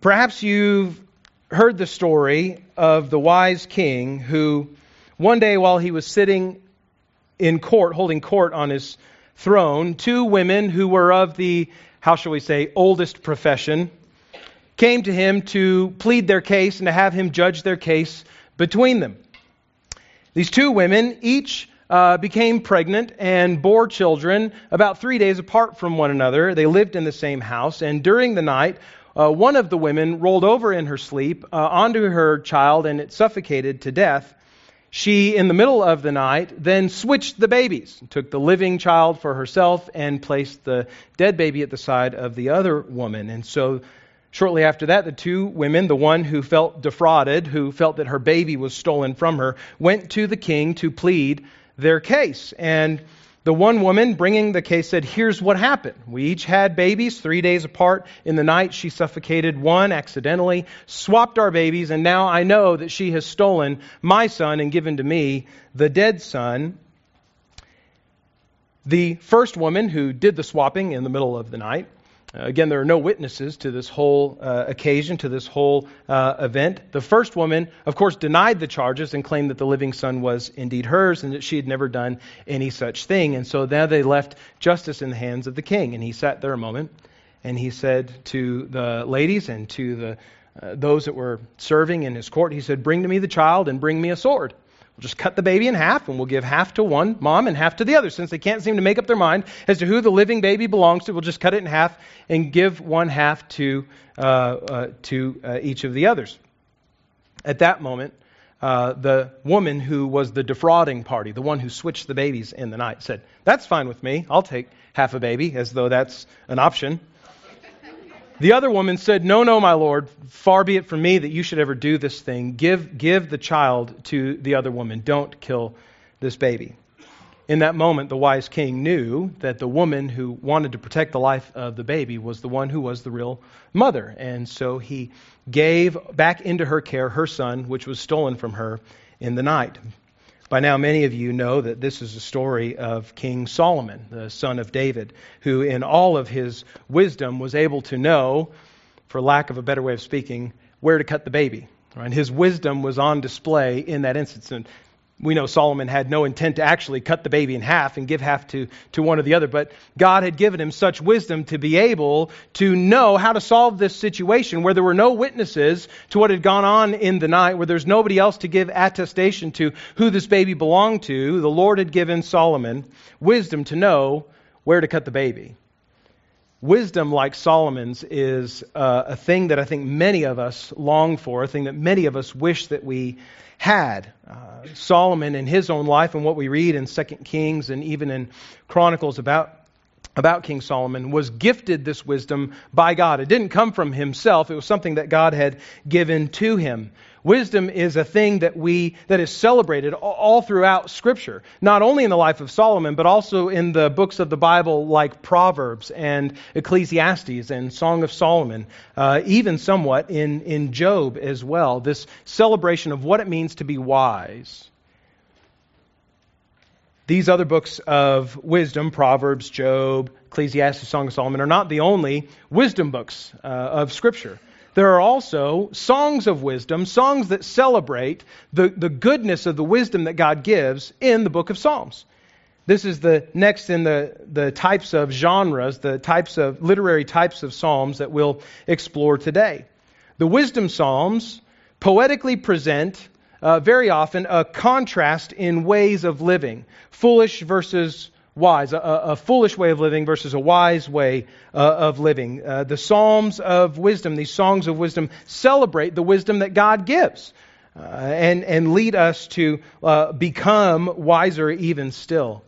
Perhaps you've heard the story of the wise king who, one day while he was sitting in court, holding court on his throne, two women who were of the, how shall we say, oldest profession, came to him to plead their case and to have him judge their case between them. These two women each uh, became pregnant and bore children about three days apart from one another. They lived in the same house, and during the night, uh, one of the women rolled over in her sleep uh, onto her child and it suffocated to death. She, in the middle of the night, then switched the babies, took the living child for herself, and placed the dead baby at the side of the other woman. And so, shortly after that, the two women, the one who felt defrauded, who felt that her baby was stolen from her, went to the king to plead their case. And the one woman bringing the case said, Here's what happened. We each had babies three days apart. In the night, she suffocated one accidentally, swapped our babies, and now I know that she has stolen my son and given to me the dead son. The first woman who did the swapping in the middle of the night again, there are no witnesses to this whole uh, occasion, to this whole uh, event. The first woman, of course, denied the charges and claimed that the living son was indeed hers and that she had never done any such thing. And so now they left justice in the hands of the king. And he sat there a moment and he said to the ladies and to the, uh, those that were serving in his court, he said, Bring to me the child and bring me a sword. We'll just cut the baby in half and we'll give half to one mom and half to the other. Since they can't seem to make up their mind as to who the living baby belongs to, we'll just cut it in half and give one half to, uh, uh, to uh, each of the others. At that moment, uh, the woman who was the defrauding party, the one who switched the babies in the night, said, That's fine with me. I'll take half a baby, as though that's an option. The other woman said, No, no, my Lord, far be it from me that you should ever do this thing. Give, give the child to the other woman. Don't kill this baby. In that moment, the wise king knew that the woman who wanted to protect the life of the baby was the one who was the real mother. And so he gave back into her care her son, which was stolen from her in the night. By now, many of you know that this is a story of King Solomon, the son of David, who, in all of his wisdom, was able to know, for lack of a better way of speaking, where to cut the baby. And his wisdom was on display in that instance. And we know Solomon had no intent to actually cut the baby in half and give half to, to one or the other, but God had given him such wisdom to be able to know how to solve this situation where there were no witnesses to what had gone on in the night, where there's nobody else to give attestation to who this baby belonged to. The Lord had given Solomon wisdom to know where to cut the baby. Wisdom like Solomon's is uh, a thing that I think many of us long for, a thing that many of us wish that we had. Uh, Solomon in his own life and what we read in 2 Kings and even in Chronicles about about King Solomon was gifted this wisdom by God. It didn't come from himself, it was something that God had given to him. Wisdom is a thing that we that is celebrated all throughout scripture, not only in the life of Solomon but also in the books of the Bible like Proverbs and Ecclesiastes and Song of Solomon, uh, even somewhat in in Job as well. This celebration of what it means to be wise. These other books of wisdom, Proverbs, Job, Ecclesiastes, Song of Solomon, are not the only wisdom books uh, of Scripture. There are also songs of wisdom, songs that celebrate the, the goodness of the wisdom that God gives in the book of Psalms. This is the next in the, the types of genres, the types of literary types of psalms that we'll explore today. The wisdom psalms poetically present uh, very often a contrast in ways of living foolish versus wise, a, a, foolish way of living versus a wise way uh, of living. Uh, the Psalms of wisdom, these songs of wisdom, celebrate the wisdom that God gives uh, and, and lead us to uh, become wiser even still.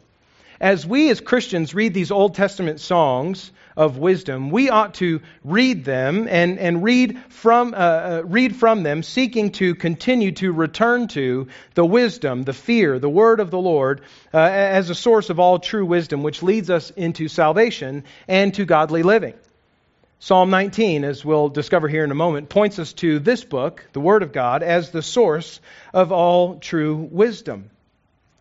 As we as Christians read these Old Testament songs, of wisdom, we ought to read them and, and read, from, uh, uh, read from them, seeking to continue to return to the wisdom, the fear, the word of the Lord uh, as a source of all true wisdom, which leads us into salvation and to godly living. Psalm 19, as we'll discover here in a moment, points us to this book, the Word of God, as the source of all true wisdom.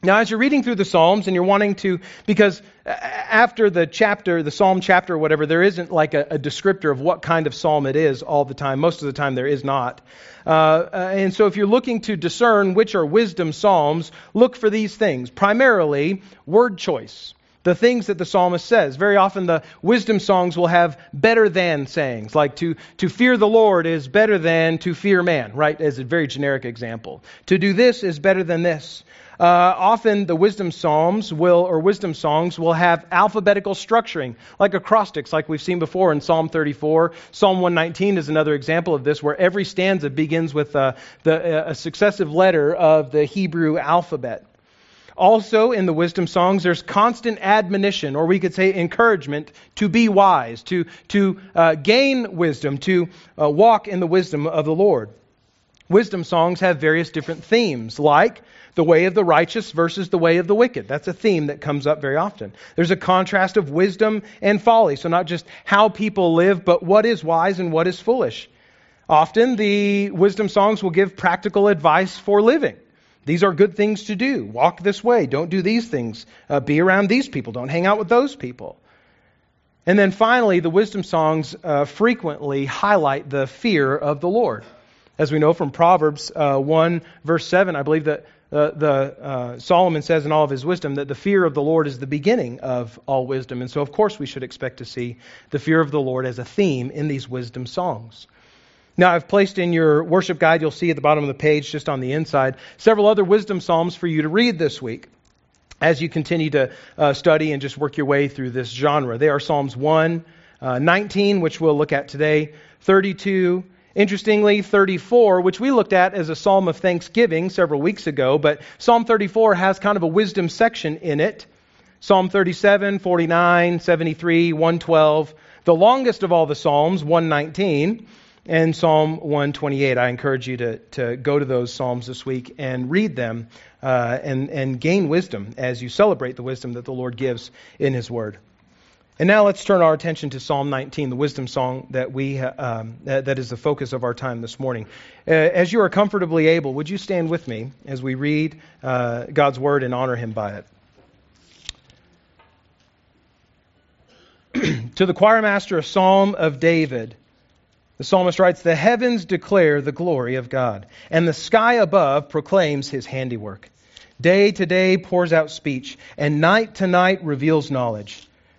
Now, as you're reading through the Psalms and you're wanting to, because after the chapter, the Psalm chapter or whatever, there isn't like a, a, descriptor of what kind of psalm it is all the time. Most of the time, there is not. Uh, uh, and so, if you're looking to discern which are wisdom psalms, look for these things. Primarily, word choice. The things that the psalmist says. Very often, the wisdom songs will have better than sayings, like to, to fear the Lord is better than to fear man, right? As a very generic example. To do this is better than this. Uh, often the wisdom psalms will, or wisdom songs will have alphabetical structuring, like acrostics, like we've seen before in Psalm 34. Psalm 119 is another example of this, where every stanza begins with uh, the, uh, a successive letter of the Hebrew alphabet. Also, in the wisdom songs, there's constant admonition, or we could say encouragement, to be wise, to, to uh, gain wisdom, to uh, walk in the wisdom of the Lord. Wisdom songs have various different themes, like the way of the righteous versus the way of the wicked. That's a theme that comes up very often. There's a contrast of wisdom and folly. So, not just how people live, but what is wise and what is foolish. Often, the wisdom songs will give practical advice for living. These are good things to do. Walk this way. Don't do these things. Uh, be around these people. Don't hang out with those people. And then finally, the wisdom songs uh, frequently highlight the fear of the Lord. As we know from Proverbs uh, 1, verse 7, I believe that uh, the uh, Solomon says in all of his wisdom that the fear of the Lord is the beginning of all wisdom, and so of course we should expect to see the fear of the Lord as a theme in these wisdom songs. Now, I've placed in your worship guide, you'll see at the bottom of the page, just on the inside, several other wisdom psalms for you to read this week as you continue to uh, study and just work your way through this genre. They are Psalms 1, uh, 19, which we'll look at today, 32, Interestingly, 34, which we looked at as a psalm of thanksgiving several weeks ago, but Psalm 34 has kind of a wisdom section in it. Psalm 37, 49, 73, 112, the longest of all the Psalms, 119, and Psalm 128. I encourage you to, to go to those Psalms this week and read them uh, and, and gain wisdom as you celebrate the wisdom that the Lord gives in His Word. And now let's turn our attention to Psalm 19, the wisdom song that we um, that is the focus of our time this morning. Uh, as you are comfortably able, would you stand with me as we read uh, God's word and honor Him by it? to the choir master, a psalm of David. The psalmist writes, The heavens declare the glory of God, and the sky above proclaims his handiwork. Day to day pours out speech, and night to night reveals knowledge.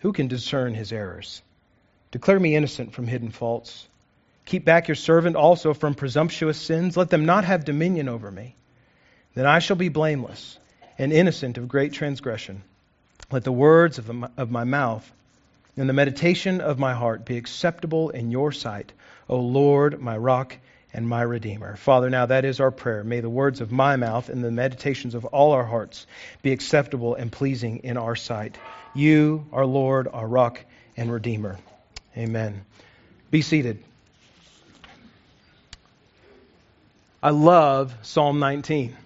Who can discern his errors? Declare me innocent from hidden faults. Keep back your servant also from presumptuous sins. Let them not have dominion over me. Then I shall be blameless and innocent of great transgression. Let the words of, the, of my mouth and the meditation of my heart be acceptable in your sight, O Lord, my rock and my Redeemer. Father, now that is our prayer. May the words of my mouth and the meditations of all our hearts be acceptable and pleasing in our sight. You, our Lord, our rock and Redeemer. Amen. Be seated. I love Psalm 19,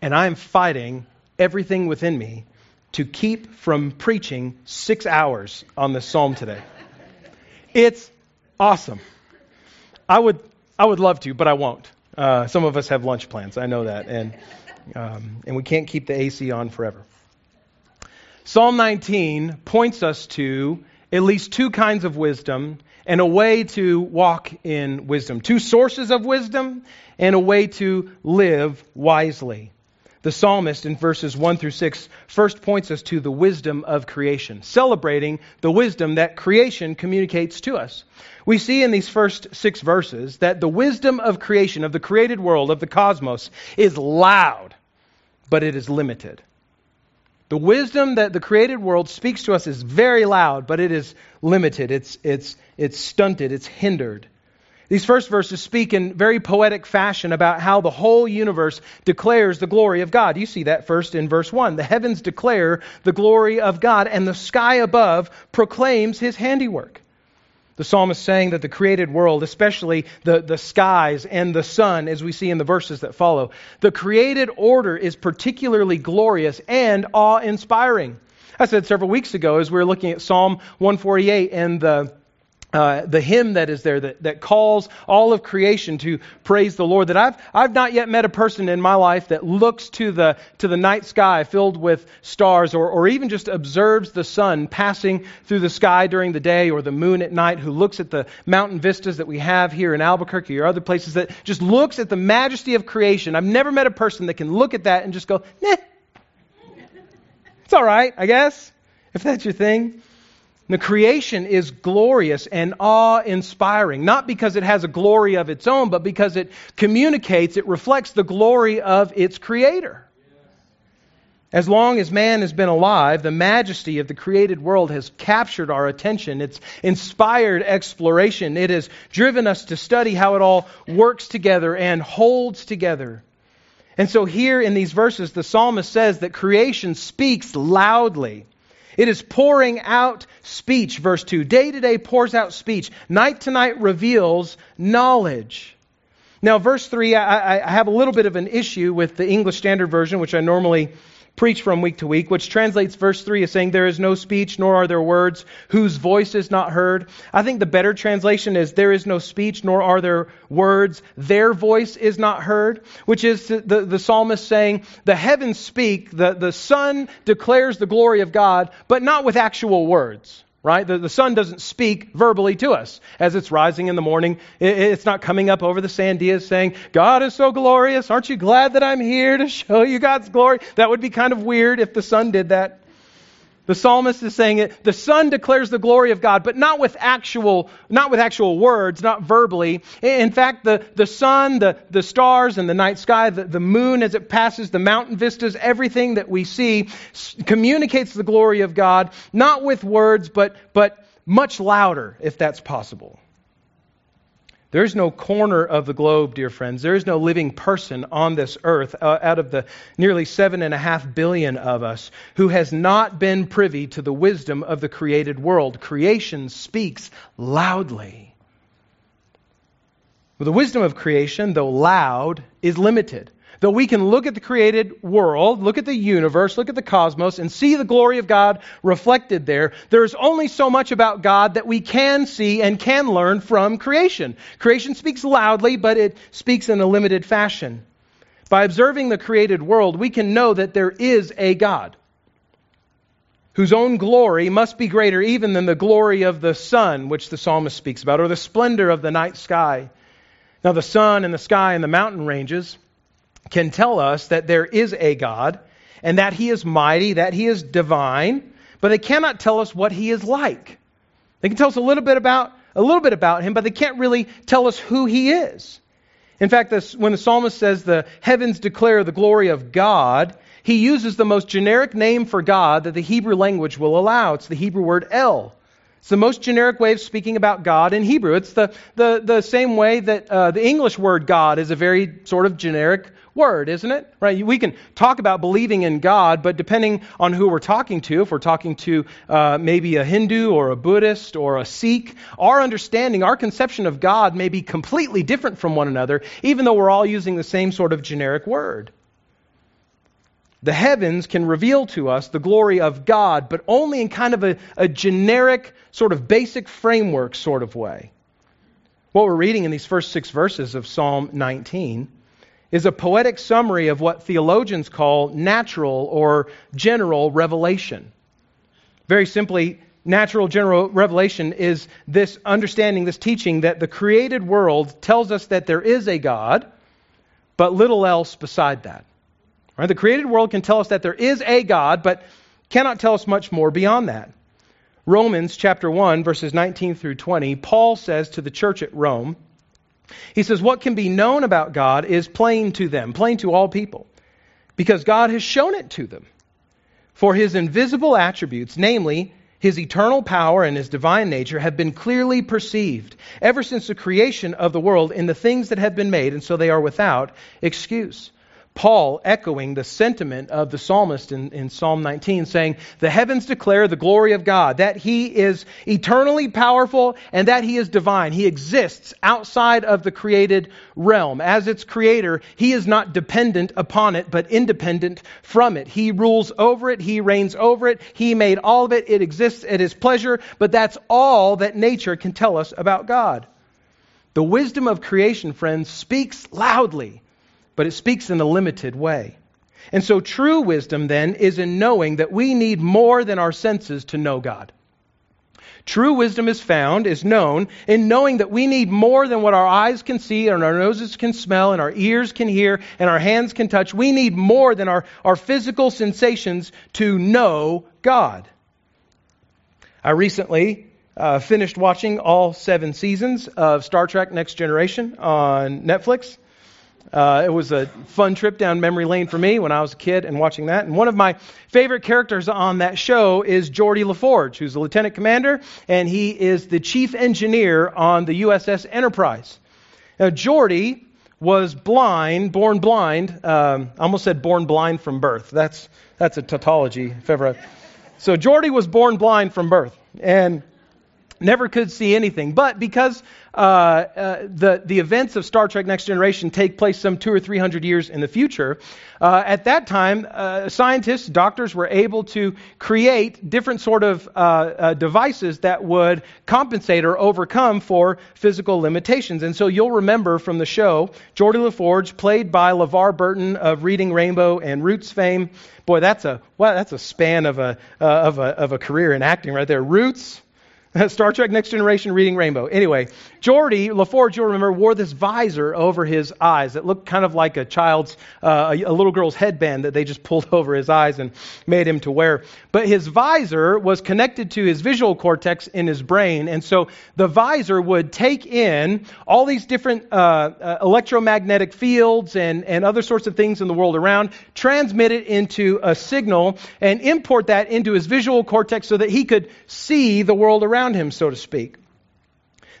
and I am fighting everything within me to keep from preaching six hours on this psalm today. It's awesome. I would, I would love to, but I won't. Uh, some of us have lunch plans. I know that, and um, and we can't keep the AC on forever. Psalm 19 points us to at least two kinds of wisdom and a way to walk in wisdom. Two sources of wisdom and a way to live wisely. The psalmist in verses 1 through 6 first points us to the wisdom of creation, celebrating the wisdom that creation communicates to us. We see in these first six verses that the wisdom of creation, of the created world, of the cosmos, is loud, but it is limited. The wisdom that the created world speaks to us is very loud, but it is limited. It's, it's, it's stunted. It's hindered. These first verses speak in very poetic fashion about how the whole universe declares the glory of God. You see that first in verse 1. The heavens declare the glory of God, and the sky above proclaims his handiwork. The psalmist saying that the created world, especially the, the skies and the sun, as we see in the verses that follow, the created order is particularly glorious and awe inspiring. I said several weeks ago as we were looking at Psalm 148 and the uh, the hymn that is there that, that calls all of creation to praise the Lord. That I've, I've not yet met a person in my life that looks to the, to the night sky filled with stars or, or even just observes the sun passing through the sky during the day or the moon at night, who looks at the mountain vistas that we have here in Albuquerque or other places that just looks at the majesty of creation. I've never met a person that can look at that and just go, nah, it's all right, I guess, if that's your thing. The creation is glorious and awe inspiring, not because it has a glory of its own, but because it communicates, it reflects the glory of its creator. As long as man has been alive, the majesty of the created world has captured our attention. It's inspired exploration. It has driven us to study how it all works together and holds together. And so, here in these verses, the psalmist says that creation speaks loudly. It is pouring out speech, verse 2. Day to day pours out speech. Night to night reveals knowledge. Now, verse 3, I, I, have a little bit of an issue with the English Standard Version, which I normally preach from week to week, which translates verse 3 as saying, There is no speech, nor are there words, whose voice is not heard. I think the better translation is, There is no speech, nor are there words, their voice is not heard, which is the, the, the psalmist saying, The heavens speak, the, the sun declares the glory of God, but not with actual words right? The, the sun doesn't speak verbally to us as it's rising in the morning. It, it's not coming up over the sandias saying, God is so glorious. Aren't you glad that I'm here to show you God's glory? That would be kind of weird if the sun did that. The psalmist is saying it, the sun declares the glory of God, but not with actual, not with actual words, not verbally. In fact, the, the sun, the, the stars, and the night sky, the, the moon as it passes, the mountain vistas, everything that we see communicates the glory of God, not with words, but, but much louder, if that's possible. There is no corner of the globe, dear friends. There is no living person on this earth uh, out of the nearly seven and a half billion of us who has not been privy to the wisdom of the created world. Creation speaks loudly. Well, the wisdom of creation, though loud, is limited. Though we can look at the created world, look at the universe, look at the cosmos, and see the glory of God reflected there, there is only so much about God that we can see and can learn from creation. Creation speaks loudly, but it speaks in a limited fashion. By observing the created world, we can know that there is a God whose own glory must be greater even than the glory of the sun, which the psalmist speaks about, or the splendor of the night sky. Now, the sun and the sky and the mountain ranges can tell us that there is a God and that he is mighty, that he is divine, but they cannot tell us what he is like. They can tell us a little bit about a little bit about him, but they can't really tell us who he is. In fact, this, when the psalmist says the heavens declare the glory of God, he uses the most generic name for God that the Hebrew language will allow. It's the Hebrew word El. It's the most generic way of speaking about God in Hebrew. It's the, the, the same way that uh, the English word God is a very sort of generic word, isn't it? Right? We can talk about believing in God, but depending on who we're talking to, if we're talking to uh, maybe a Hindu or a Buddhist or a Sikh, our understanding, our conception of God may be completely different from one another, even though we're all using the same sort of generic word. The heavens can reveal to us the glory of God, but only in kind of a, a generic, sort of basic framework sort of way. What we're reading in these first six verses of Psalm 19 is a poetic summary of what theologians call natural or general revelation. Very simply, natural general revelation is this understanding, this teaching that the created world tells us that there is a God, but little else beside that. Right? The created world can tell us that there is a God, but cannot tell us much more beyond that. Romans chapter 1, verses 19 through 20, Paul says to the church at Rome, he says, What can be known about God is plain to them, plain to all people, because God has shown it to them. For his invisible attributes, namely his eternal power and his divine nature, have been clearly perceived ever since the creation of the world in the things that have been made, and so they are without excuse. Paul echoing the sentiment of the psalmist in, in, Psalm 19, saying, The heavens declare the glory of God, that he is eternally powerful and that he is divine. He exists outside of the created realm. As its creator, he is not dependent upon it, but independent from it. He rules over it, he reigns over it, he made all of it, it exists at his pleasure, but that's all that nature can tell us about God. The wisdom of creation, friends, speaks loudly but it speaks in a limited way. And so, true wisdom then is in knowing that we need more than our senses to know God. True wisdom is found, is known, in knowing that we need more than what our eyes can see and our noses can smell and our ears can hear and our hands can touch. We need more than our, our physical sensations to know God. I recently uh, finished watching all seven seasons of Star Trek Next Generation on Netflix. Uh, it was a fun trip down memory lane for me when I was a kid and watching that. And one of my favorite characters on that show is Geordi LaForge, who's a lieutenant commander, and he is the chief engineer on the USS Enterprise. Now, Geordi was blind, born blind. Um, I almost said born blind from birth. That's that's a tautology, if ever. So Geordi was born blind from birth, and never could see anything. But because uh, uh, the, the events of Star Trek Next Generation take place some two or three hundred years in the future, uh, at that time, uh, scientists, doctors were able to create different sort of uh, uh, devices that would compensate or overcome for physical limitations. And so you'll remember from the show, Geordi LaForge, played by LeVar Burton of Reading Rainbow and Roots fame. Boy, that's a that's a span of a of a of a career in acting right there. Roots. Star Trek Next Generation Reading Rainbow. Anyway, Geordi LaForge, you'll remember, wore this visor over his eyes that looked kind of like a child's, uh, a, a, little girl's headband that they just pulled over his eyes and made him to wear. But his visor was connected to his visual cortex in his brain, and so the visor would take in all these different uh, uh, electromagnetic fields and, and other sorts of things in the world around, transmit it into a signal, and import that into his visual cortex so that he could see the world around him, so to speak.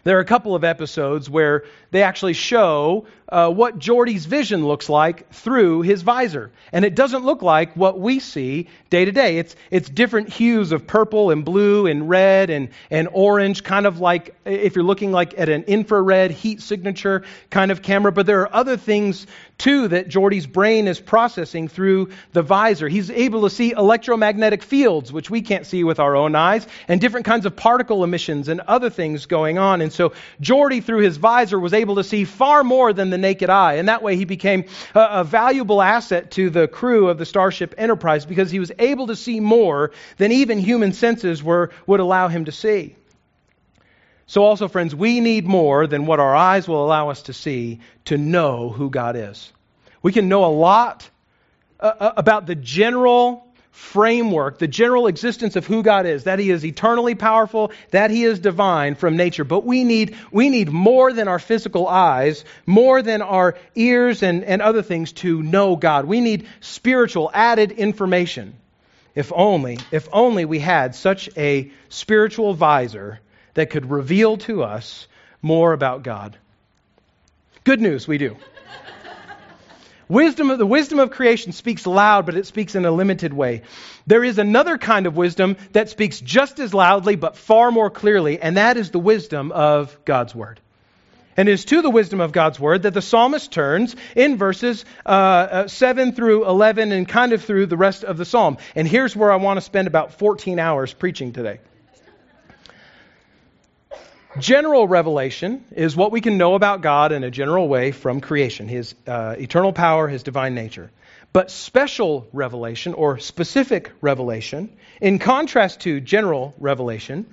There are a couple of episodes where they actually show uh, what Geordi's vision looks like through his visor. And it doesn't look like what we see day to day. It's, it's different hues of purple and blue and red and, and orange, kind of like if you're looking like at an infrared heat signature kind of camera. But there are other things too that Geordi's brain is processing through the visor. He's able to see electromagnetic fields, which we can't see with our own eyes, and different kinds of particle emissions and other things going on. And so Geordi, through his visor, was able to see far more than the naked eye. And that way he became a, a valuable asset to the crew of the Starship Enterprise because he was able to see more than even human senses were, would allow him to see. So, also, friends, we need more than what our eyes will allow us to see to know who God is. We can know a lot uh, uh about the general framework, the general existence of who God is, that He is eternally powerful, that He is divine from nature. But we need, we need more than our physical eyes, more than our ears and, and other things to know God. We need spiritual added information. If only, if only we had such a spiritual visor that could reveal to us more about God. Good news, we do. Wisdom of, the wisdom of creation speaks loud, but it speaks in a limited way. There is another kind of wisdom that speaks just as loudly, but far more clearly, and that is the wisdom of God's Word. And it is to the wisdom of God's Word that the psalmist turns in verses uh, uh, 7 through 11 and kind of through the rest of the psalm. And here's where I want to spend about 14 hours preaching today. General revelation is what we can know about God in a general way from creation, his uh, eternal power, his divine nature. But special revelation or specific revelation, in contrast to general revelation,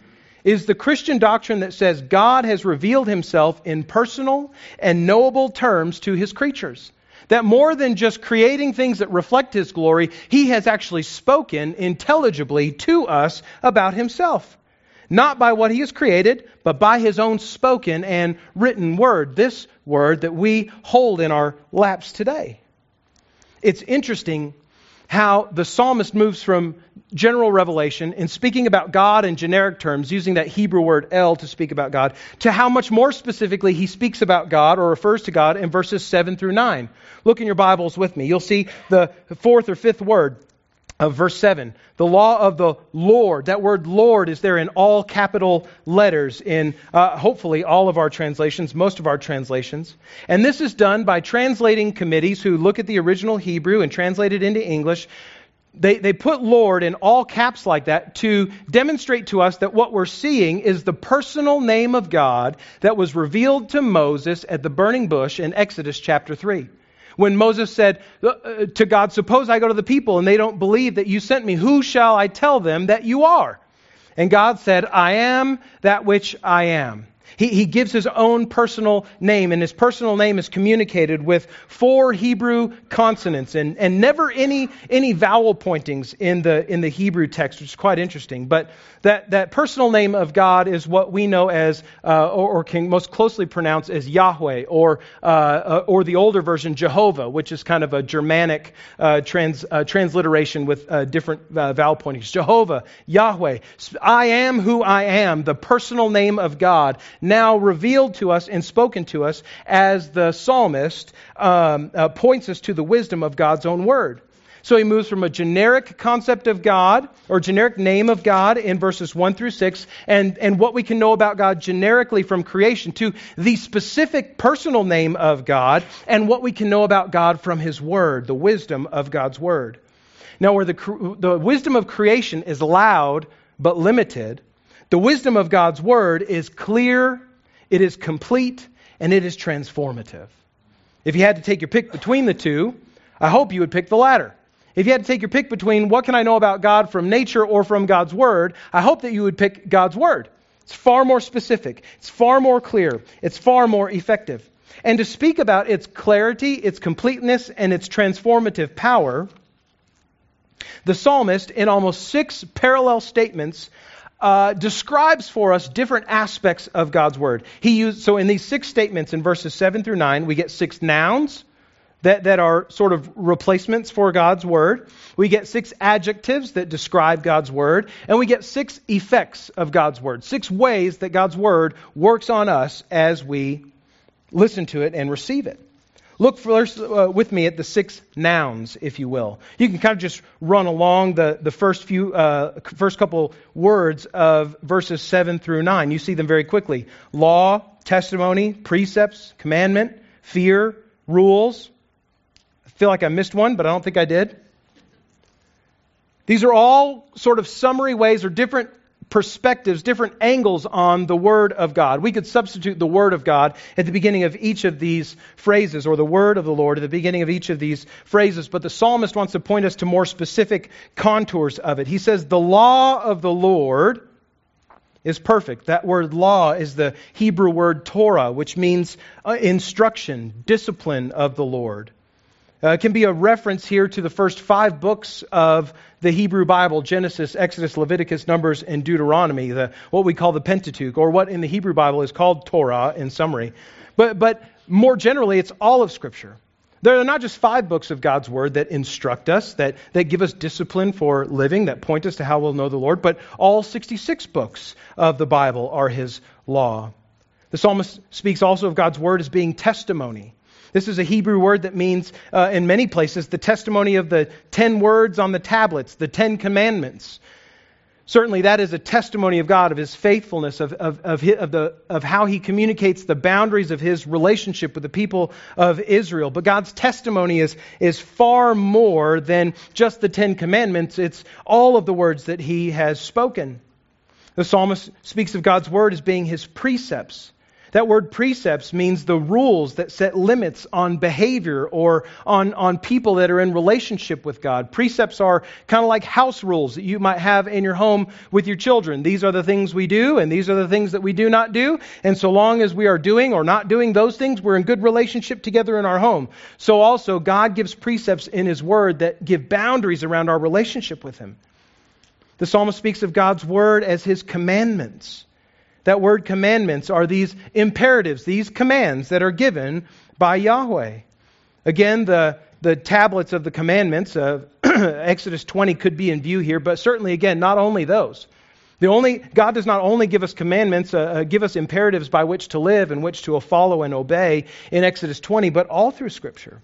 is the Christian doctrine that says God has revealed himself in personal and knowable terms to his creatures. That more than just creating things that reflect His glory, He has actually spoken intelligibly to us about Himself. Not by what He has created, but by His own spoken and written word. This word that we hold in our laps today. It's interesting how the psalmist moves from general revelation in speaking about God in generic terms, using that Hebrew word El to speak about God, to how much more specifically he speaks about God or refers to God in verses 7 through 9. Look in your Bibles with me. You'll see the fourth or fifth word of verse 7. The law of the Lord. That word Lord is there in all capital letters in uh, hopefully all of our translations, most of our translations. And this is done by translating committees who look at the original Hebrew and translate it into English. They, they put Lord in all caps like that to demonstrate to us that what we're seeing is the personal name of God that was revealed to Moses at the burning bush in Exodus chapter 3 when Moses said uh, uh, to God, Suppose I go to the people and they don't believe that you sent me, who shall I tell them that you are? And God said, I am that which I am. He, he gives his own personal name, and his personal name is communicated with four Hebrew consonants and, and never any, any vowel pointings in the, in the Hebrew text, which is quite interesting. But that, that personal name of God is what we know as, uh, or, or, can most closely pronounce as Yahweh, or, uh, uh, or the older version, Jehovah, which is kind of a Germanic uh, trans, uh, transliteration with uh, different vowel pointings. Jehovah, Yahweh. I am who I am, the personal name of God, now revealed to us and spoken to us as the psalmist um, points us to the wisdom of God's own word. So he moves from a generic concept of God or generic name of God in verses 1 through 6 and, and what we can know about God generically from creation to the specific personal name of God and what we can know about God from his word, the wisdom of God's word. Now, where the, the wisdom of creation is loud but limited, the wisdom of God's word is clear, it is complete, and it is transformative. If you had to take your pick between the two, I hope you would pick the latter. If you had to take your pick between what can I know about God from nature or from God's Word, I hope that you would pick God's Word. It's far more specific, it's far more clear, it's far more effective. And to speak about its clarity, its completeness, and its transformative power, the psalmist, in almost six parallel statements, uh, describes for us different aspects of God's word. He used so in these six statements in verses seven through nine, we get six nouns, that, that are sort of replacements for God's word. We get six adjectives that describe God's word. And we get six effects of God's word, six ways that God's word works on us as we listen to it and receive it. Look first uh, with me at the six nouns, if you will. You can kind of just run along the, the first few, uh, first couple words of verses seven through nine. You see them very quickly: law, testimony, precepts, commandment, fear, rules, I feel like I missed one, but I don't think I did. These are all sort of summary ways or different perspectives, different angles on the Word of God. We could substitute the Word of God at the beginning of each of these phrases, or the Word of the Lord at the beginning of each of these phrases, but the psalmist wants to point us to more specific contours of it. He says, The law of the Lord is perfect. That word law is the Hebrew word Torah, which means uh, instruction, discipline of the Lord. Uh, it can be a reference here to the first five books of the Hebrew Bible Genesis, Exodus, Leviticus, Numbers, and Deuteronomy, the, what we call the Pentateuch, or what in the Hebrew Bible is called Torah in summary. But, but more generally, it's all of Scripture. There are not just five books of God's Word that instruct us, that, that give us discipline for living, that point us to how we'll know the Lord, but all 66 books of the Bible are His law. The psalmist speaks also of God's Word as being testimony. This is a Hebrew word that means, uh, in many places, the testimony of the ten words on the tablets, the Ten Commandments. Certainly, that is a testimony of God, of His faithfulness, of, of, of, his, of, the, of how He communicates the boundaries of His relationship with the people of Israel. But God's testimony is, is far more than just the Ten Commandments, it's all of the words that He has spoken. The psalmist speaks of God's word as being His precepts That word precepts means the rules that set limits on behavior or on, on people that are in relationship with God. Precepts are kind of like house rules that you might have in your home with your children. These are the things we do, and these are the things that we do not do. And so long as we are doing or not doing those things, we're in good relationship together in our home. So also, God gives precepts in His Word that give boundaries around our relationship with Him. The psalmist speaks of God's Word as His commandments. That word commandments are these imperatives, these commands that are given by Yahweh. Again, the, the tablets of the commandments of Exodus 20 could be in view here, but certainly, again, not only those. The only, God does not only give us commandments, uh, uh, give us imperatives by which to live and which to follow and obey in Exodus 20, but all through Scripture.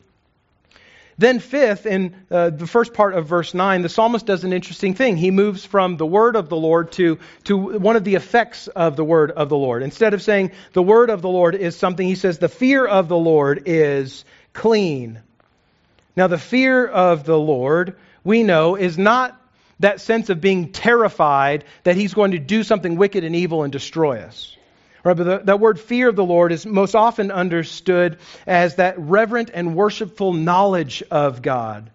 Then, fifth, in uh, the first part of verse 9, the psalmist does an interesting thing. He moves from the word of the Lord to, to one of the effects of the word of the Lord. Instead of saying the word of the Lord is something, he says the fear of the Lord is clean. Now, the fear of the Lord, we know, is not that sense of being terrified that he's going to do something wicked and evil and destroy us. But the, that word fear of the Lord is most often understood as that reverent and worshipful knowledge of God.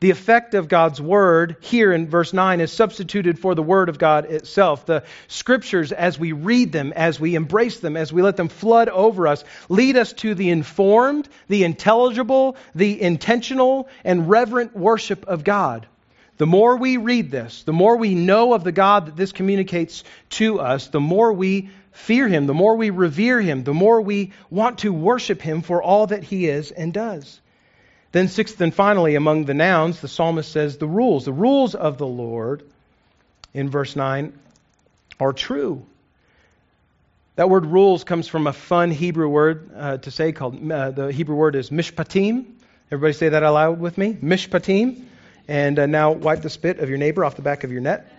The effect of God's word here in verse 9 is substituted for the word of God itself. The scriptures, as we read them, as we embrace them, as we let them flood over us, lead us to the informed, the intelligible, the intentional, and reverent worship of God. The more we read this, the more we know of the God that this communicates to us, the more we fear him, the more we revere him, the more we want to worship him for all that he is and does. Then, sixth and finally, among the nouns, the psalmist says the rules. The rules of the Lord, in verse 9, are true. That word rules comes from a fun Hebrew word uh, to say called, uh, the Hebrew word is mishpatim. Everybody say that aloud with me. Mishpatim. And uh, now wipe the spit of your neighbor off the back of your net.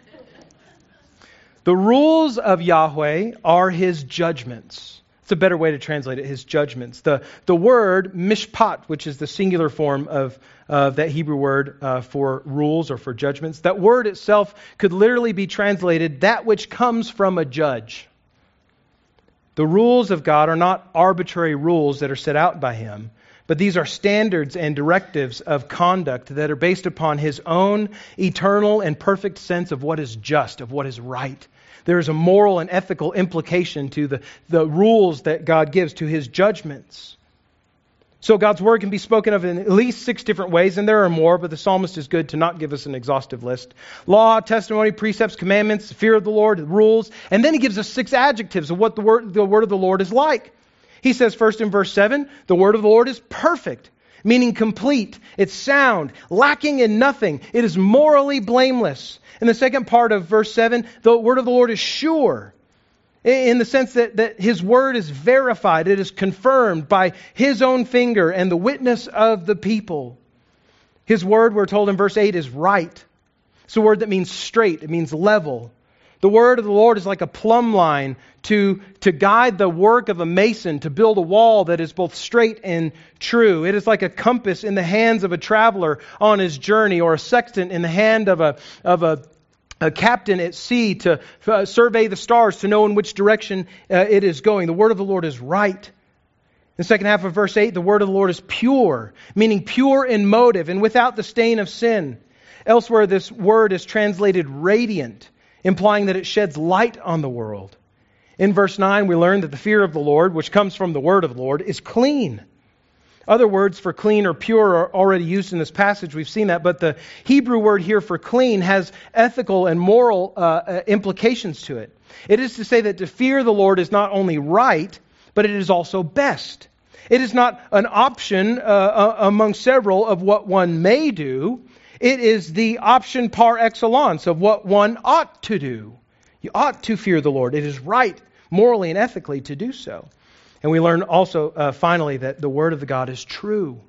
The rules of Yahweh are his judgments. It's a better way to translate it, his judgments. The, the word mishpat, which is the singular form of, of that Hebrew word uh, for rules or for judgments, that word itself could literally be translated that which comes from a judge. The rules of God are not arbitrary rules that are set out by him, but these are standards and directives of conduct that are based upon his own eternal and perfect sense of what is just, of what is right. There is a moral and ethical implication to the, the rules that God gives, to his judgments. So God's word can be spoken of in at least six different ways, and there are more, but the psalmist is good to not give us an exhaustive list. Law, testimony, precepts, commandments, fear of the Lord, rules, and then he gives us six adjectives of what the word, the word of the Lord is like. He says first in verse 7, the word of the Lord is perfect, meaning complete. It's sound, lacking in nothing. It is morally blameless. In the second part of verse 7, the word of the Lord is sure. In the sense that, that his word is verified, it is confirmed by his own finger and the witness of the people. His word, we're told in verse 8, is right. It's a word that means straight, it means level. The word of the Lord is like a plumb line to, to guide the work of a mason to build a wall that is both straight and true. It is like a compass in the hands of a traveler on his journey or a sextant in the hand of a, of a, a captain at sea to uh, survey the stars to know in which direction uh, it is going. The word of the Lord is right. In the second half of verse 8, the word of the Lord is pure, meaning pure in motive and without the stain of sin. Elsewhere, this word is translated radiant implying that it sheds light on the world. In verse 9, we learn that the fear of the Lord, which comes from the word of the Lord, is clean. Other words for clean or pure are already used in this passage. We've seen that. But the Hebrew word here for clean has ethical and moral uh, uh implications to it. It is to say that to fear the Lord is not only right, but it is also best. It is not an option uh, uh among several of what one may do. It is the option par excellence of what one ought to do. You ought to fear the Lord. It is right, morally and ethically, to do so. And we learn also, uh, finally, that the Word of the God is true.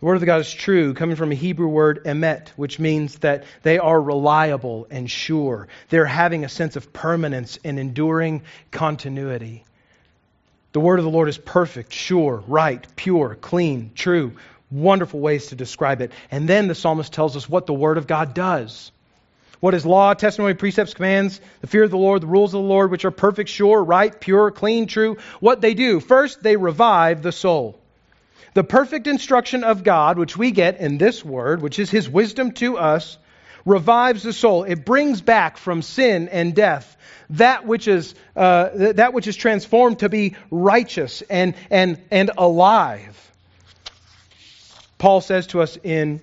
The Word of the God is true, coming from a Hebrew word emet, which means that they are reliable and sure. They're having a sense of permanence and enduring continuity. The Word of the Lord is perfect, sure, right, pure, clean, true, wonderful ways to describe it. And then the psalmist tells us what the Word of God does. What is law, testimony, precepts, commands, the fear of the Lord, the rules of the Lord, which are perfect, sure, right, pure, clean, true? What they do? First, they revive the soul. The perfect instruction of God, which we get in this word, which is His wisdom to us, revives the soul. It brings back from sin and death that which is, uh, that which is transformed to be righteous and, and, and alive. Paul says to us in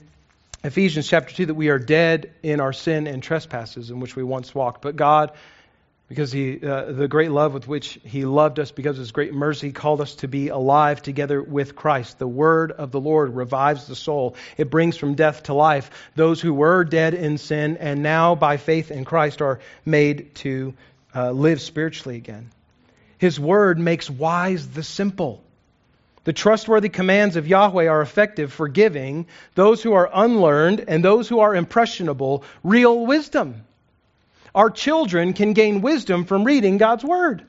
Ephesians chapter 2 that we are dead in our sin and trespasses in which we once walked. But God, because he, uh, the great love with which He loved us, because of His great mercy, called us to be alive together with Christ. The Word of the Lord revives the soul. It brings from death to life those who were dead in sin and now, by faith in Christ, are made to uh, live spiritually again. His Word makes wise the simple. The trustworthy commands of Yahweh are effective for giving those who are unlearned and those who are impressionable real wisdom. Our children can gain wisdom from reading God's Word.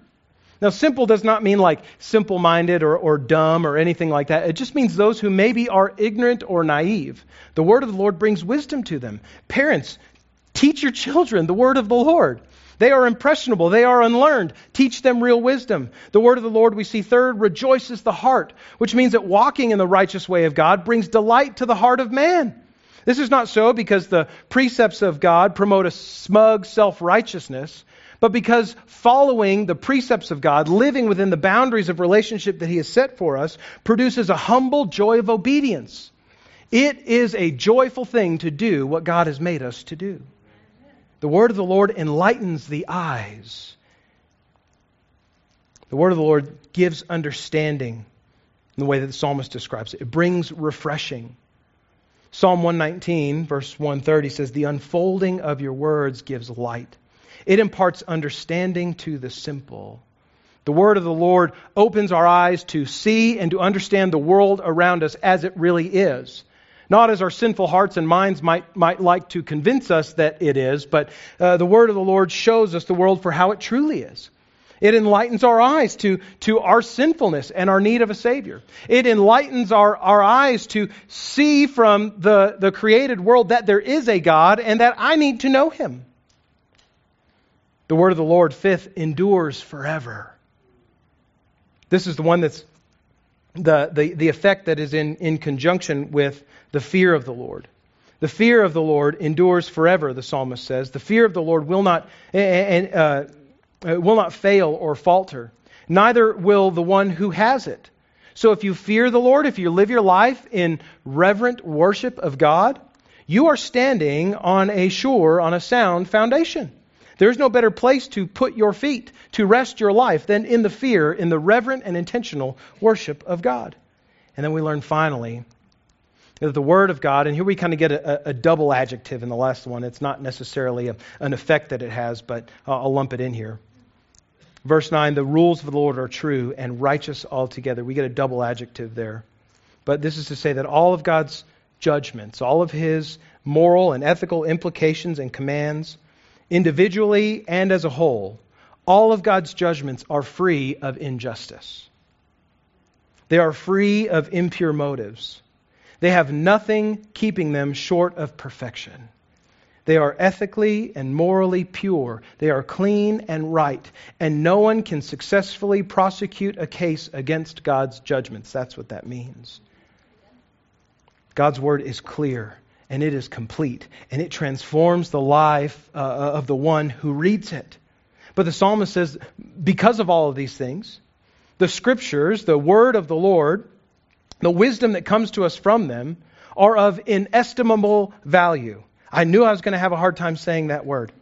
Now, simple does not mean like simple minded or, or dumb or anything like that. It just means those who maybe are ignorant or naive. The Word of the Lord brings wisdom to them. Parents, teach your children the Word of the Lord. They are impressionable. They are unlearned. Teach them real wisdom. The word of the Lord, we see third, rejoices the heart, which means that walking in the righteous way of God brings delight to the heart of man. This is not so because the precepts of God promote a smug self righteousness, but because following the precepts of God, living within the boundaries of relationship that He has set for us, produces a humble joy of obedience. It is a joyful thing to do what God has made us to do. The word of the Lord enlightens the eyes. The word of the Lord gives understanding in the way that the psalmist describes it. It brings refreshing. Psalm 119, verse 130 says, The unfolding of your words gives light. It imparts understanding to the simple. The word of the Lord opens our eyes to see and to understand the world around us as it really is. Not as our sinful hearts and minds might, might like to convince us that it is, but uh, the word of the Lord shows us the world for how it truly is. It enlightens our eyes to, to our sinfulness and our need of a Savior. It enlightens our, our eyes to see from the, the created world that there is a God and that I need to know Him. The word of the Lord, fifth, endures forever. This is the one that's the, the, the effect that is in, in conjunction with the fear of the Lord. The fear of the Lord endures forever, the psalmist says. The fear of the Lord will not, uh, will not fail or falter. Neither will the one who has it. So if you fear the Lord, if you live your life in reverent worship of God, you are standing on a sure, on a sound foundation. There's no better place to put your feet, to rest your life, than in the fear, in the reverent and intentional worship of God. And then we learn finally that the Word of God, and here we kind of get a, a, double adjective in the last one. It's not necessarily a, an effect that it has, but I'll lump it in here. Verse 9 the rules of the Lord are true and righteous altogether. We get a double adjective there. But this is to say that all of God's judgments, all of His moral and ethical implications and commands, individually and as a whole, all of God's judgments are free of injustice. They are free of impure motives. They have nothing keeping them short of perfection. They are ethically and morally pure. They are clean and right. And no one can successfully prosecute a case against God's judgments. That's what that means. God's word is clear and it is complete, and it transforms the life uh, uh, of the one who reads it. But the psalmist says, because of all of these things, the scriptures, the word of the Lord, the wisdom that comes to us from them, are of inestimable value. I knew I was going to have a hard time saying that word.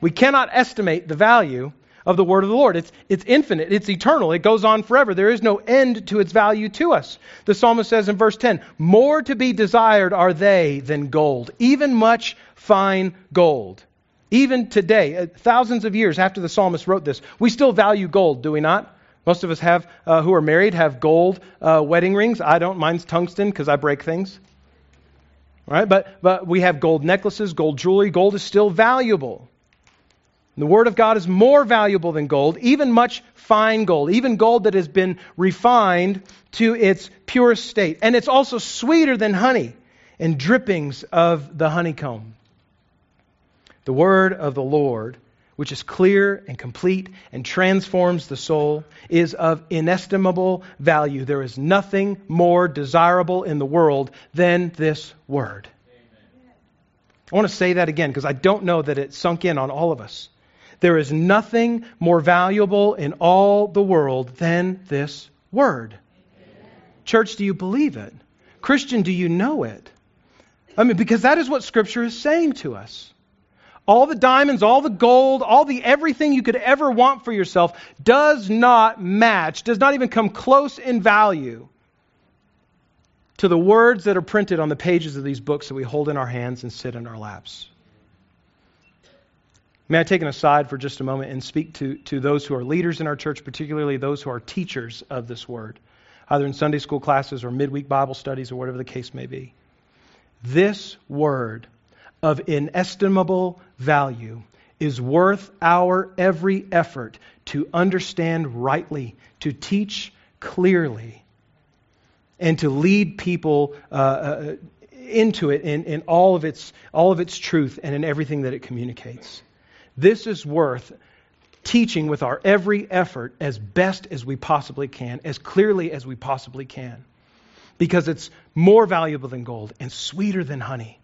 We cannot estimate the value of the word of the Lord. It's, it's infinite, it's eternal, it goes on forever. There is no end to its value to us. The psalmist says in verse 10 More to be desired are they than gold, even much fine gold. Even today, uh, thousands of years after the psalmist wrote this, we still value gold, do we not? Most of us have, uh, who are married, have gold uh, wedding rings. I don't. Mine's tungsten because I break things. Right? But, but we have gold necklaces, gold jewelry. Gold is still valuable. The Word of God is more valuable than gold, even much fine gold, even gold that has been refined to its pure state. And it's also sweeter than honey and drippings of the honeycomb. The word of the Lord, which is clear and complete and transforms the soul, is of inestimable value. There is nothing more desirable in the world than this word. I want to say that again because I don't know that it sunk in on all of us. There is nothing more valuable in all the world than this word. Church, do you believe it? Christian, do you know it? I mean, because that is what Scripture is saying to us. All the diamonds, all the gold, all the everything you could ever want for yourself does not match, does not even come close in value to the words that are printed on the pages of these books that we hold in our hands and sit in our laps. May I take an aside for just a moment and speak to, to those who are leaders in our church, particularly those who are teachers of this word, either in Sunday school classes or midweek Bible studies or whatever the case may be. This word of inestimable value is worth our every effort to understand rightly, to teach clearly, and to lead people uh, uh, into it in, in all, of its, all of its truth and in everything that it communicates. This is worth teaching with our every effort as best as we possibly can, as clearly as we possibly can, because it's more valuable than gold and sweeter than honey.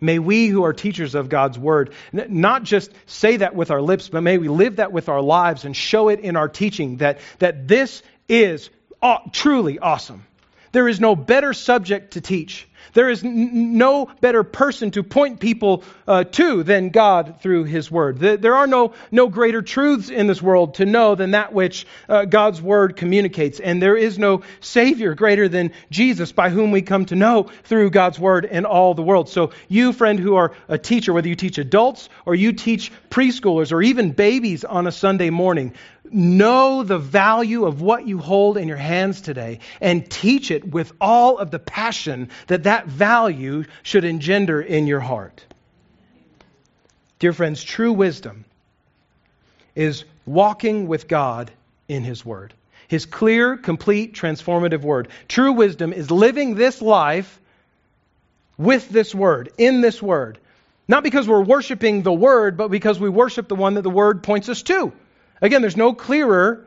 May we who are teachers of God's word not just say that with our lips, but may we live that with our lives and show it in our teaching that, that this is uh, truly awesome. There is no better subject to teach. There is n- no better person to point people uh, to than God through His Word. There are no, no greater truths in this world to know than that which uh, God's Word communicates. And there is no Savior greater than Jesus by whom we come to know through God's Word in all the world. So, you, friend, who are a teacher, whether you teach adults or you teach preschoolers or even babies on a Sunday morning, know the value of what you hold in your hands today and teach it with all of the passion that that value should engender in your heart. Dear friends, true wisdom is walking with God in His Word. His clear, complete, transformative Word. True wisdom is living this life with this Word, in this Word. Not because we're worshiping the Word, but because we worship the one that the Word points us to. Again, there's no clearer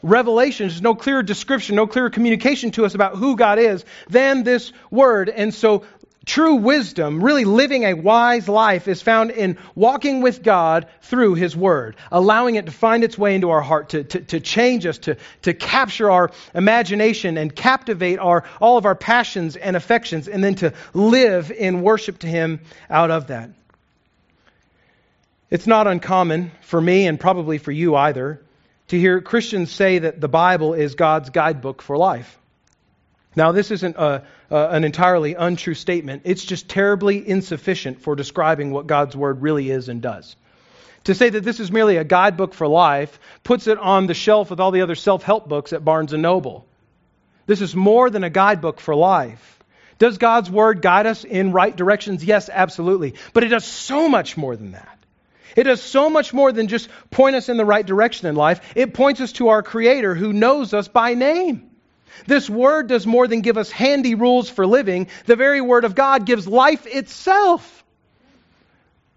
revelation, there's no clearer description, no clearer communication to us about who God is than this word. And so, true wisdom, really living a wise life, is found in walking with God through His Word, allowing it to find its way into our heart, to, to, to change us, to, to capture our imagination and captivate our, all of our passions and affections, and then to live in worship to Him out of that. It's not uncommon for me, and probably for you either, to hear Christians say that the Bible is God's guidebook for life. Now, this isn't a, a, an entirely untrue statement. It's just terribly insufficient for describing what God's Word really is and does. To say that this is merely a guidebook for life puts it on the shelf with all the other self help books at Barnes and Noble. This is more than a guidebook for life. Does God's Word guide us in right directions? Yes, absolutely. But it does so much more than that. It does so much more than just point us in the right direction in life. It points us to our Creator who knows us by name. This word does more than give us handy rules for living. The very word of God gives life itself.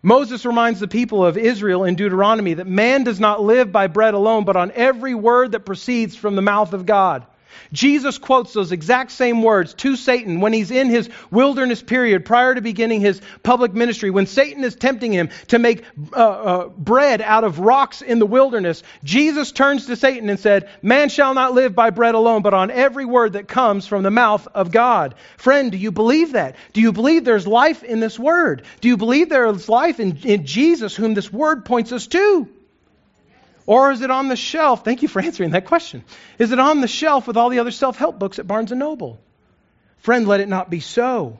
Moses reminds the people of Israel in Deuteronomy that man does not live by bread alone, but on every word that proceeds from the mouth of God. Jesus quotes those exact same words to Satan when he's in his wilderness period prior to beginning his public ministry. When Satan is tempting him to make uh, uh, bread out of rocks in the wilderness, Jesus turns to Satan and said, Man shall not live by bread alone, but on every word that comes from the mouth of God. Friend, do you believe that? Do you believe there's life in this word? Do you believe there is life in, in Jesus, whom this word points us to? Or is it on the shelf? Thank you for answering that question. Is it on the shelf with all the other self help books at Barnes and Noble? Friend, let it not be so.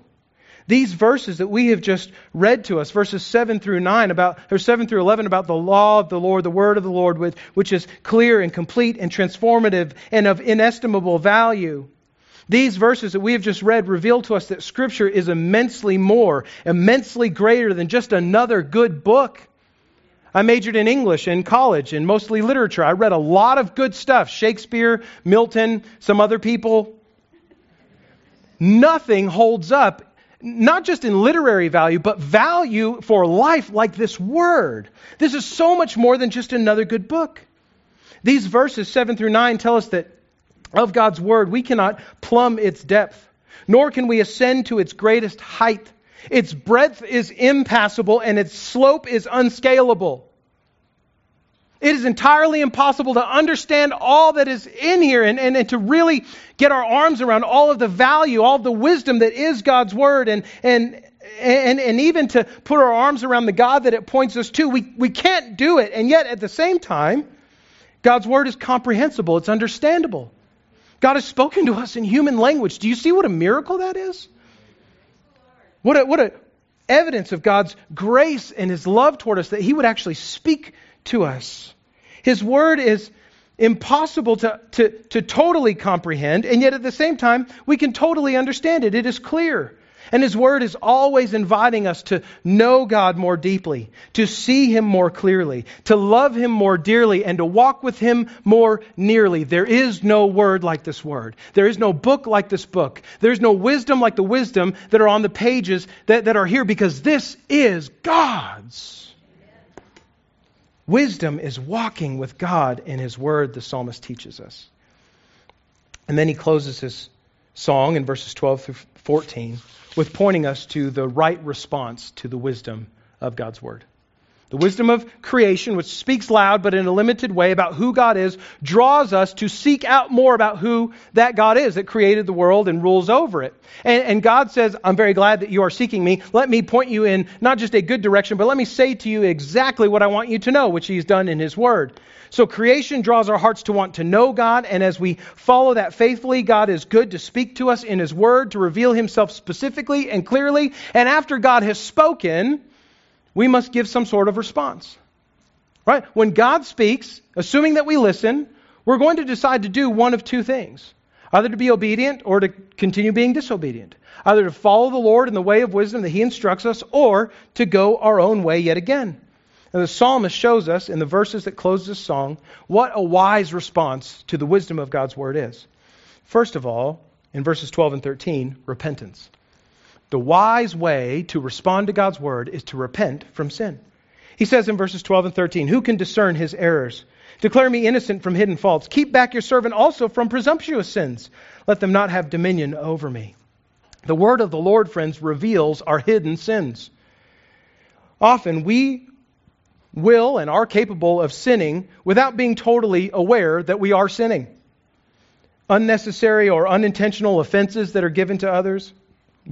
These verses that we have just read to us, verses 7 through 9 about or 7 through 11 about the law of the Lord, the word of the Lord which, which is clear and complete and transformative and of inestimable value. These verses that we have just read reveal to us that scripture is immensely more, immensely greater than just another good book. I majored in English in college and mostly literature. I read a lot of good stuff Shakespeare, Milton, some other people. Nothing holds up not just in literary value, but value for life like this word. This is so much more than just another good book. These verses 7 through 9 tell us that of God's word, we cannot plumb its depth, nor can we ascend to its greatest height. Its breadth is impassable and its slope is unscalable. It is entirely impossible to understand all that is in here and, and, and, to really get our arms around all of the value, all the wisdom that is God's Word, and, and, and, and even to put our arms around the God that it points us to. We, we can't do it. And yet, at the same time, God's Word is comprehensible, it's understandable. God has spoken to us in human language. Do you see what a miracle that is? What a, what a evidence of God's grace and His love toward us that He would actually speak to us. His word is impossible to, to, to totally comprehend, and yet at the same time, we can totally understand it. It is clear. And His Word is always inviting us to know God more deeply, to see Him more clearly, to love Him more dearly, and to walk with Him more nearly. There is no word like this Word. There is no book like this book. There is no wisdom like the wisdom that are on the pages that, that are here because this is God's. Wisdom is walking with God in His Word, the psalmist teaches us. And then he closes his song in verses 12 through 14 with pointing us to the right response to the wisdom of God's Word. The wisdom of creation, which speaks loud but in a limited way about who God is, draws us to seek out more about who that God is that created the world and rules over it. And, and, God says, I'm very glad that you are seeking me. Let me point you in not just a good direction, but let me say to you exactly what I want you to know, which He's done in His Word. So creation draws our hearts to want to know God, and as we follow that faithfully, God is good to speak to us in His Word, to reveal Himself specifically and clearly. And after God has spoken, we must give some sort of response. Right? When God speaks, assuming that we listen, we're going to decide to do one of two things either to be obedient or to continue being disobedient, either to follow the Lord in the way of wisdom that He instructs us, or to go our own way yet again. And the psalmist shows us in the verses that close this song what a wise response to the wisdom of God's word is. First of all, in verses 12 and 13, repentance. The wise way to respond to God's word is to repent from sin. He says in verses 12 and 13, Who can discern his errors? Declare me innocent from hidden faults. Keep back your servant also from presumptuous sins. Let them not have dominion over me. The word of the Lord, friends, reveals our hidden sins. Often we will and are capable of sinning without being totally aware that we are sinning. Unnecessary or unintentional offenses that are given to others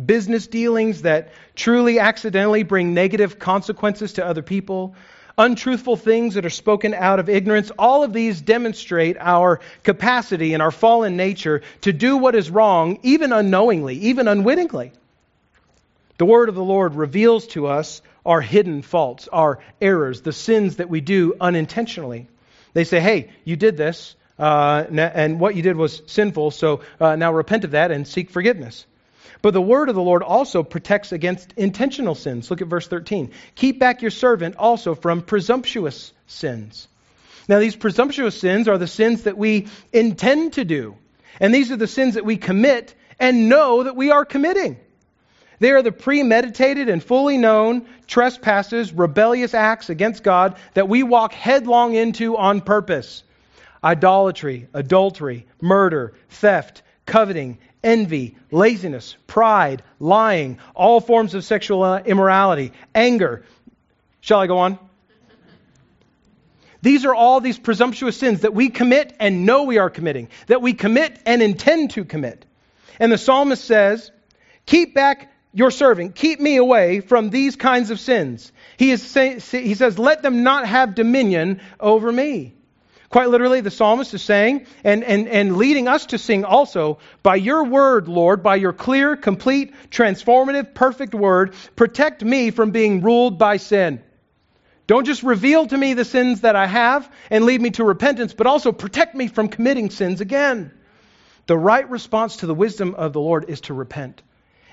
business dealings that truly accidentally bring negative consequences to other people, untruthful things that are spoken out of ignorance, all of these demonstrate our capacity and our fallen nature to do what is wrong, even unknowingly, even unwittingly. The word of the Lord reveals to us our hidden faults, our errors, the sins that we do unintentionally. They say, hey, you did this, uh, and what you did was sinful, so uh, now repent of that and seek forgiveness. But the word of the Lord also protects against intentional sins. Look at verse 13. Keep back your servant also from presumptuous sins. Now, these presumptuous sins are the sins that we intend to do. And these are the sins that we commit and know that we are committing. They are the premeditated and fully known trespasses, rebellious acts against God that we walk headlong into on purpose idolatry, adultery, murder, theft, coveting, envy, laziness, pride, lying, all forms of sexual uh, immorality, anger. Shall I go on? These are all these presumptuous sins that we commit and know we are committing, that we commit and intend to commit. And the psalmist says, Keep back your servant, keep me away from these kinds of sins. He, is say, he says, Let them not have dominion over me. Quite literally, the psalmist is saying, and, and, and leading us to sing also, by your word, Lord, by your clear, complete, transformative, perfect word, protect me from being ruled by sin. Don't just reveal to me the sins that I have and lead me to repentance, but also protect me from committing sins again. The right response to the wisdom of the Lord is to repent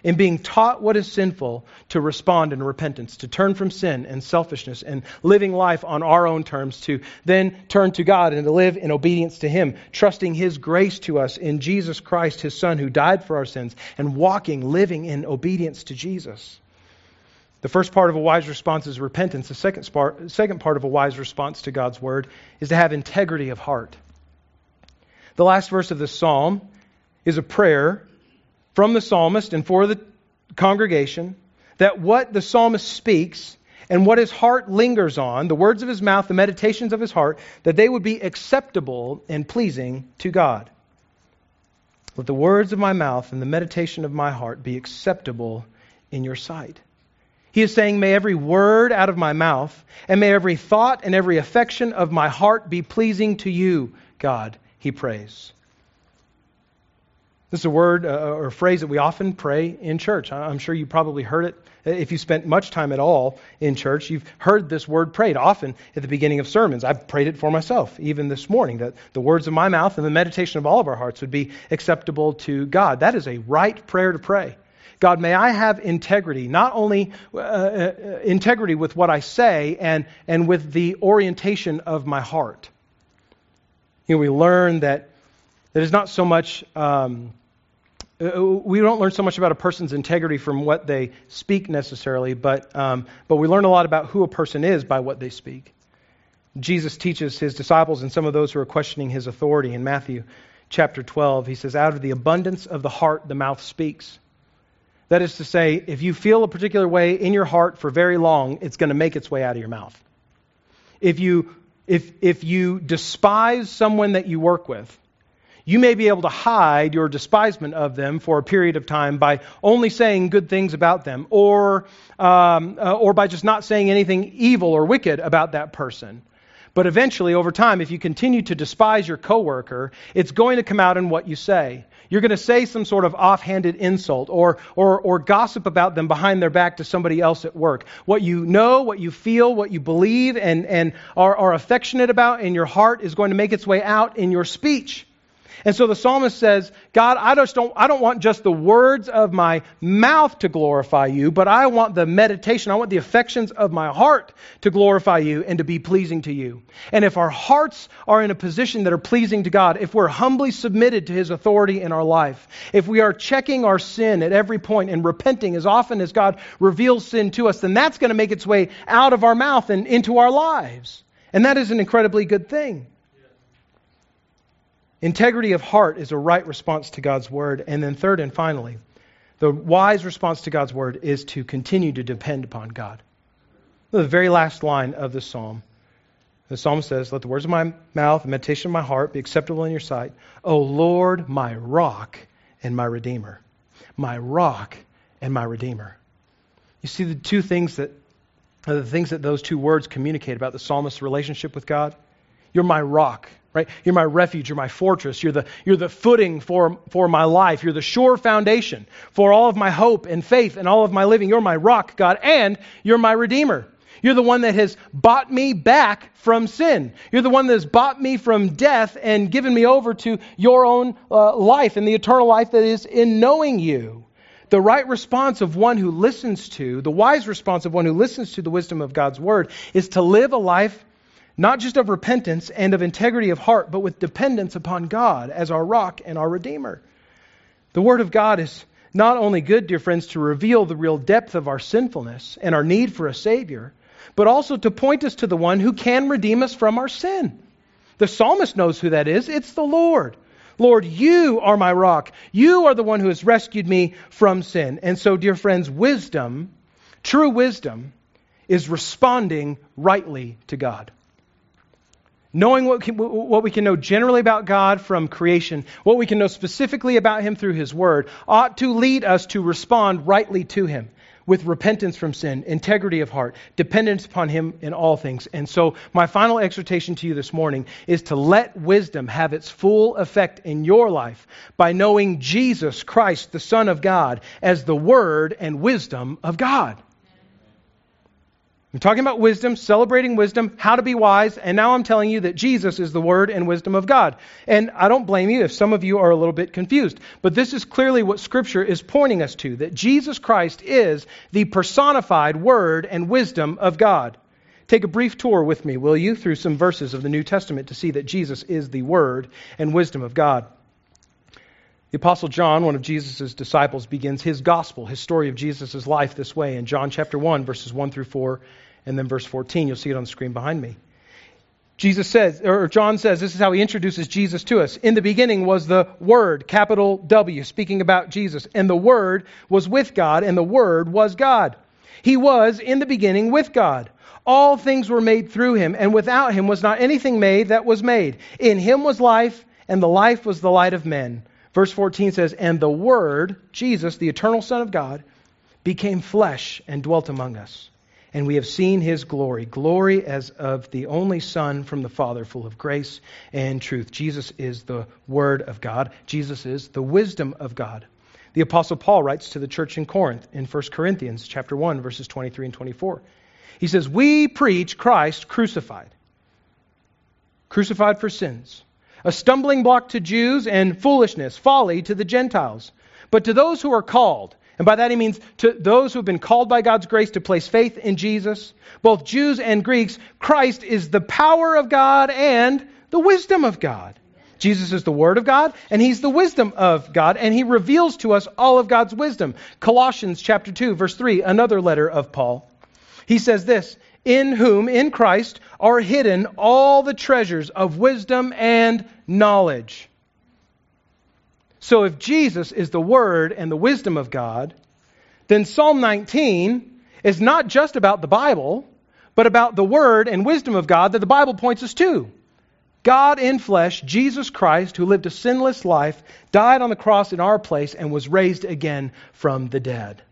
in being taught what is sinful to respond in repentance, to turn from sin and selfishness and living life on our own terms, to then turn to God and to live in obedience to Him, trusting His grace to us in Jesus Christ, His Son, who died for our sins, and walking, living in obedience to Jesus. The first part of a wise response is repentance. The second part, second part of a wise response to God's word is to have integrity of heart. The last verse of this psalm is a prayer from the psalmist and for the congregation that what the psalmist speaks and what his heart lingers on, the words of his mouth, the meditations of his heart, that they would be acceptable and pleasing to God. Let the words of my mouth and the meditation of my heart be acceptable in your sight. He is saying, May every word out of my mouth and may every thought and every affection of my heart be pleasing to you, God, he prays. This is a word uh, or a phrase that we often pray in church. I'm sure you probably heard it if you spent much time at all in church. You've heard this word prayed often at the beginning of sermons. I've prayed it for myself, even this morning, that the words of my mouth and the meditation of all of our hearts would be acceptable to God. That is a right prayer to pray. God, may I have integrity, not only uh, uh, integrity with what I say and, and with the orientation of my heart. You know, we learn that, that it's not so much. Um, uh, we don't learn so much about a person's integrity from what they speak necessarily, but, um, but we learn a lot about who a person is by what they speak. Jesus teaches his disciples and some of those who are questioning his authority in Matthew chapter 12. He says, Out of the abundance of the heart, the mouth speaks. That is to say, if you feel a particular way in your heart for very long, it's going to make its way out of your mouth. If you, if, if you despise someone that you work with, you may be able to hide your despisement of them for a period of time by only saying good things about them, or, um, uh, or by just not saying anything evil or wicked about that person. But eventually, over time, if you continue to despise your coworker, it's going to come out in what you say. You're going to say some sort of offhanded insult or, or, or gossip about them behind their back to somebody else at work. What you know, what you feel, what you believe, and, and are, are affectionate about in your heart is going to make its way out in your speech. And so the psalmist says, God, I just don't, I don't want just the words of my mouth to glorify you, but I want the meditation, I want the affections of my heart to glorify you and to be pleasing to you. And if our hearts are in a position that are pleasing to God, if we're humbly submitted to his authority in our life, if we are checking our sin at every point and repenting as often as God reveals sin to us, then that's going to make its way out of our mouth and into our lives. And that is an incredibly good thing. Integrity of heart is a right response to God's word. And then, third and finally, the wise response to God's word is to continue to depend upon God. The very last line of the psalm. The psalm says, Let the words of my mouth and meditation of my heart be acceptable in your sight. O Lord, my rock and my redeemer. My rock and my redeemer. You see the two things that the things that those two words communicate about the psalmist's relationship with God? You're my rock right? You're my refuge, you're my fortress, you're the, you're the footing for, for my life, you're the sure foundation for all of my hope and faith and all of my living. You're my rock, God, and you're my redeemer. You're the one that has bought me back from sin. You're the one that has bought me from death and given me over to your own uh, life and the eternal life that is in knowing you. The right response of one who listens to, the wise response of one who listens to the wisdom of God's word, is to live a life not just of repentance and of integrity of heart, but with dependence upon God as our rock and our Redeemer. The Word of God is not only good, dear friends, to reveal the real depth of our sinfulness and our need for a Savior, but also to point us to the one who can redeem us from our sin. The psalmist knows who that is it's the Lord. Lord, you are my rock. You are the one who has rescued me from sin. And so, dear friends, wisdom, true wisdom, is responding rightly to God knowing what, can, what we can know generally about God from creation, what we can know specifically about Him through His Word, ought to lead us to respond rightly to Him with repentance from sin, integrity of heart, dependence upon Him in all things. And so, my final exhortation to you this morning is to let wisdom have its full effect in your life by knowing Jesus Christ, the Son of God, as the Word and wisdom of God. I'm talking about wisdom, celebrating wisdom, how to be wise, and now I'm telling you that Jesus is the Word and wisdom of God. And I don't blame you if some of you are a little bit confused, but this is clearly what Scripture is pointing us to that Jesus Christ is the personified Word and wisdom of God. Take a brief tour with me, will you, through some verses of the New Testament to see that Jesus is the Word and wisdom of God. The Apostle John, one of Jesus' disciples, begins his gospel, his story of Jesus' life this way in John chapter 1, verses 1 through 4 and then verse 14. You'll see it on the screen behind me. Jesus says, or John says, this is how he introduces Jesus to us. In the beginning was the Word, capital W, speaking about Jesus. And the Word was with God, and the Word was God. He was in the beginning with God. All things were made through him, and without him was not anything made that was made. In him was life, and the life was the light of men. Verse 14 says, And the Word, Jesus, the eternal Son of God, became flesh and dwelt among us and we have seen his glory, glory as of the only Son from the Father, full of grace and truth. Jesus is the Word of God, Jesus is the wisdom of God. The apostle Paul writes to the church in Corinth in 1 Corinthians chapter 1 verses 23 and 24. He says, "We preach Christ crucified. Crucified for sins, a stumbling block to Jews and foolishness, folly to the Gentiles. But to those who are called, and by that he means to those who have been called by God's grace to place faith in Jesus, both Jews and Greeks, Christ is the power of God and the wisdom of God. Jesus is the Word of God, and He's the wisdom of God, and He reveals to us all of God's wisdom. Colossians chapter 2, verse 3, another letter of Paul. He says this In whom, in Christ, are hidden all the treasures of wisdom and knowledge. So if Jesus is the Word and the wisdom of God, then Psalm 19 is not just about the Bible, but about the Word and wisdom of God that the Bible points us to. God in flesh, Jesus Christ, who lived a sinless life, died on the cross in our place, and was raised again from the dead.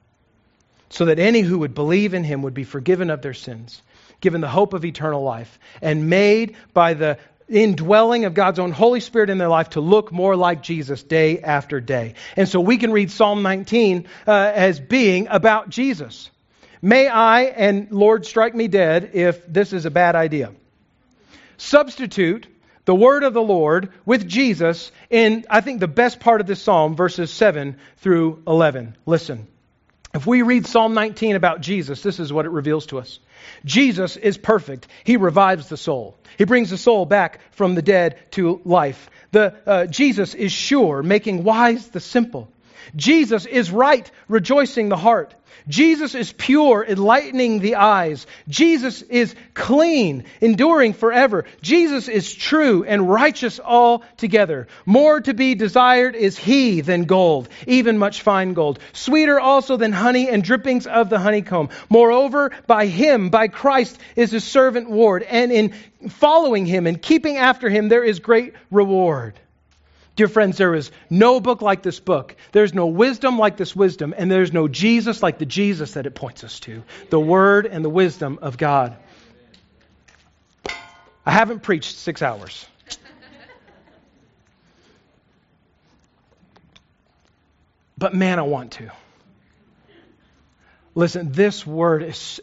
So that any who would believe in him would be forgiven of their sins, given the hope of eternal life, and made by the indwelling of God's own Holy Spirit in their life to look more like Jesus day after day. And so we can read Psalm 19 uh, as being about Jesus. May I, and Lord, strike me dead if this is a bad idea. Substitute the word of the Lord with Jesus in, I think, the best part of this psalm, verses 7 through 11. Listen. If we read Psalm 19 about Jesus, this is what it reveals to us. Jesus is perfect. He revives the soul. He brings the soul back from the dead to life. The, uh, Jesus is sure, making wise the simple. Jesus is right, rejoicing the heart. Jesus is pure, enlightening the eyes. Jesus is clean, enduring forever. Jesus is true and righteous altogether. More to be desired is he than gold, even much fine gold. Sweeter also than honey and drippings of the honeycomb. Moreover, by him, by Christ, is his servant ward. And in following him and keeping after him, there is great reward. Dear friends, there is no book like this book. There's no wisdom like this wisdom, and there's no Jesus like the Jesus that it points us to the Word and the wisdom of God. I haven't preached six hours. But man, I want to. Listen, this word is.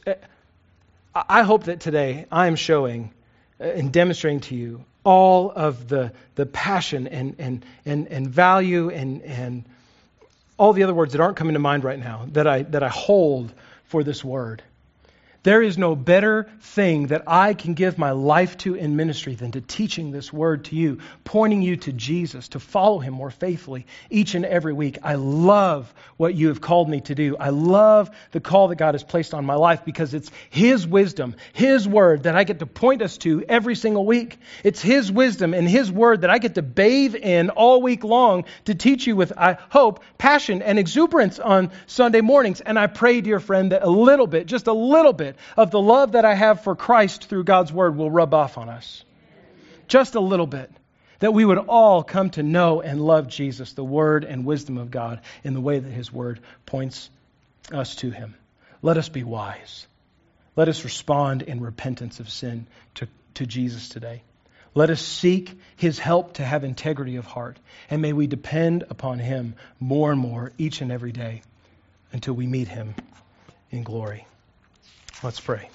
I hope that today I am showing and demonstrating to you all of the, the passion and, and, and, and value and, and all the other words that aren't coming to mind right now that I, that I hold for this word. There is no better thing that I can give my life to in ministry than to teaching this word to you, pointing you to Jesus, to follow him more faithfully each and every week. I love what you have called me to do. I love the call that God has placed on my life because it's his wisdom, his word that I get to point us to every single week. It's his wisdom and his word that I get to bathe in all week long to teach you with, I hope, passion and exuberance on Sunday mornings. And I pray, dear friend, that a little bit, just a little bit, of the love that I have for Christ through God's Word will rub off on us. Just a little bit. That we would all come to know and love Jesus, the Word and wisdom of God, in the way that His Word points us to Him. Let us be wise. Let us respond in repentance of sin to, to Jesus today. Let us seek his help to have integrity of heart. And may we depend upon him more and more each and every day until we meet him in glory. Let's pray.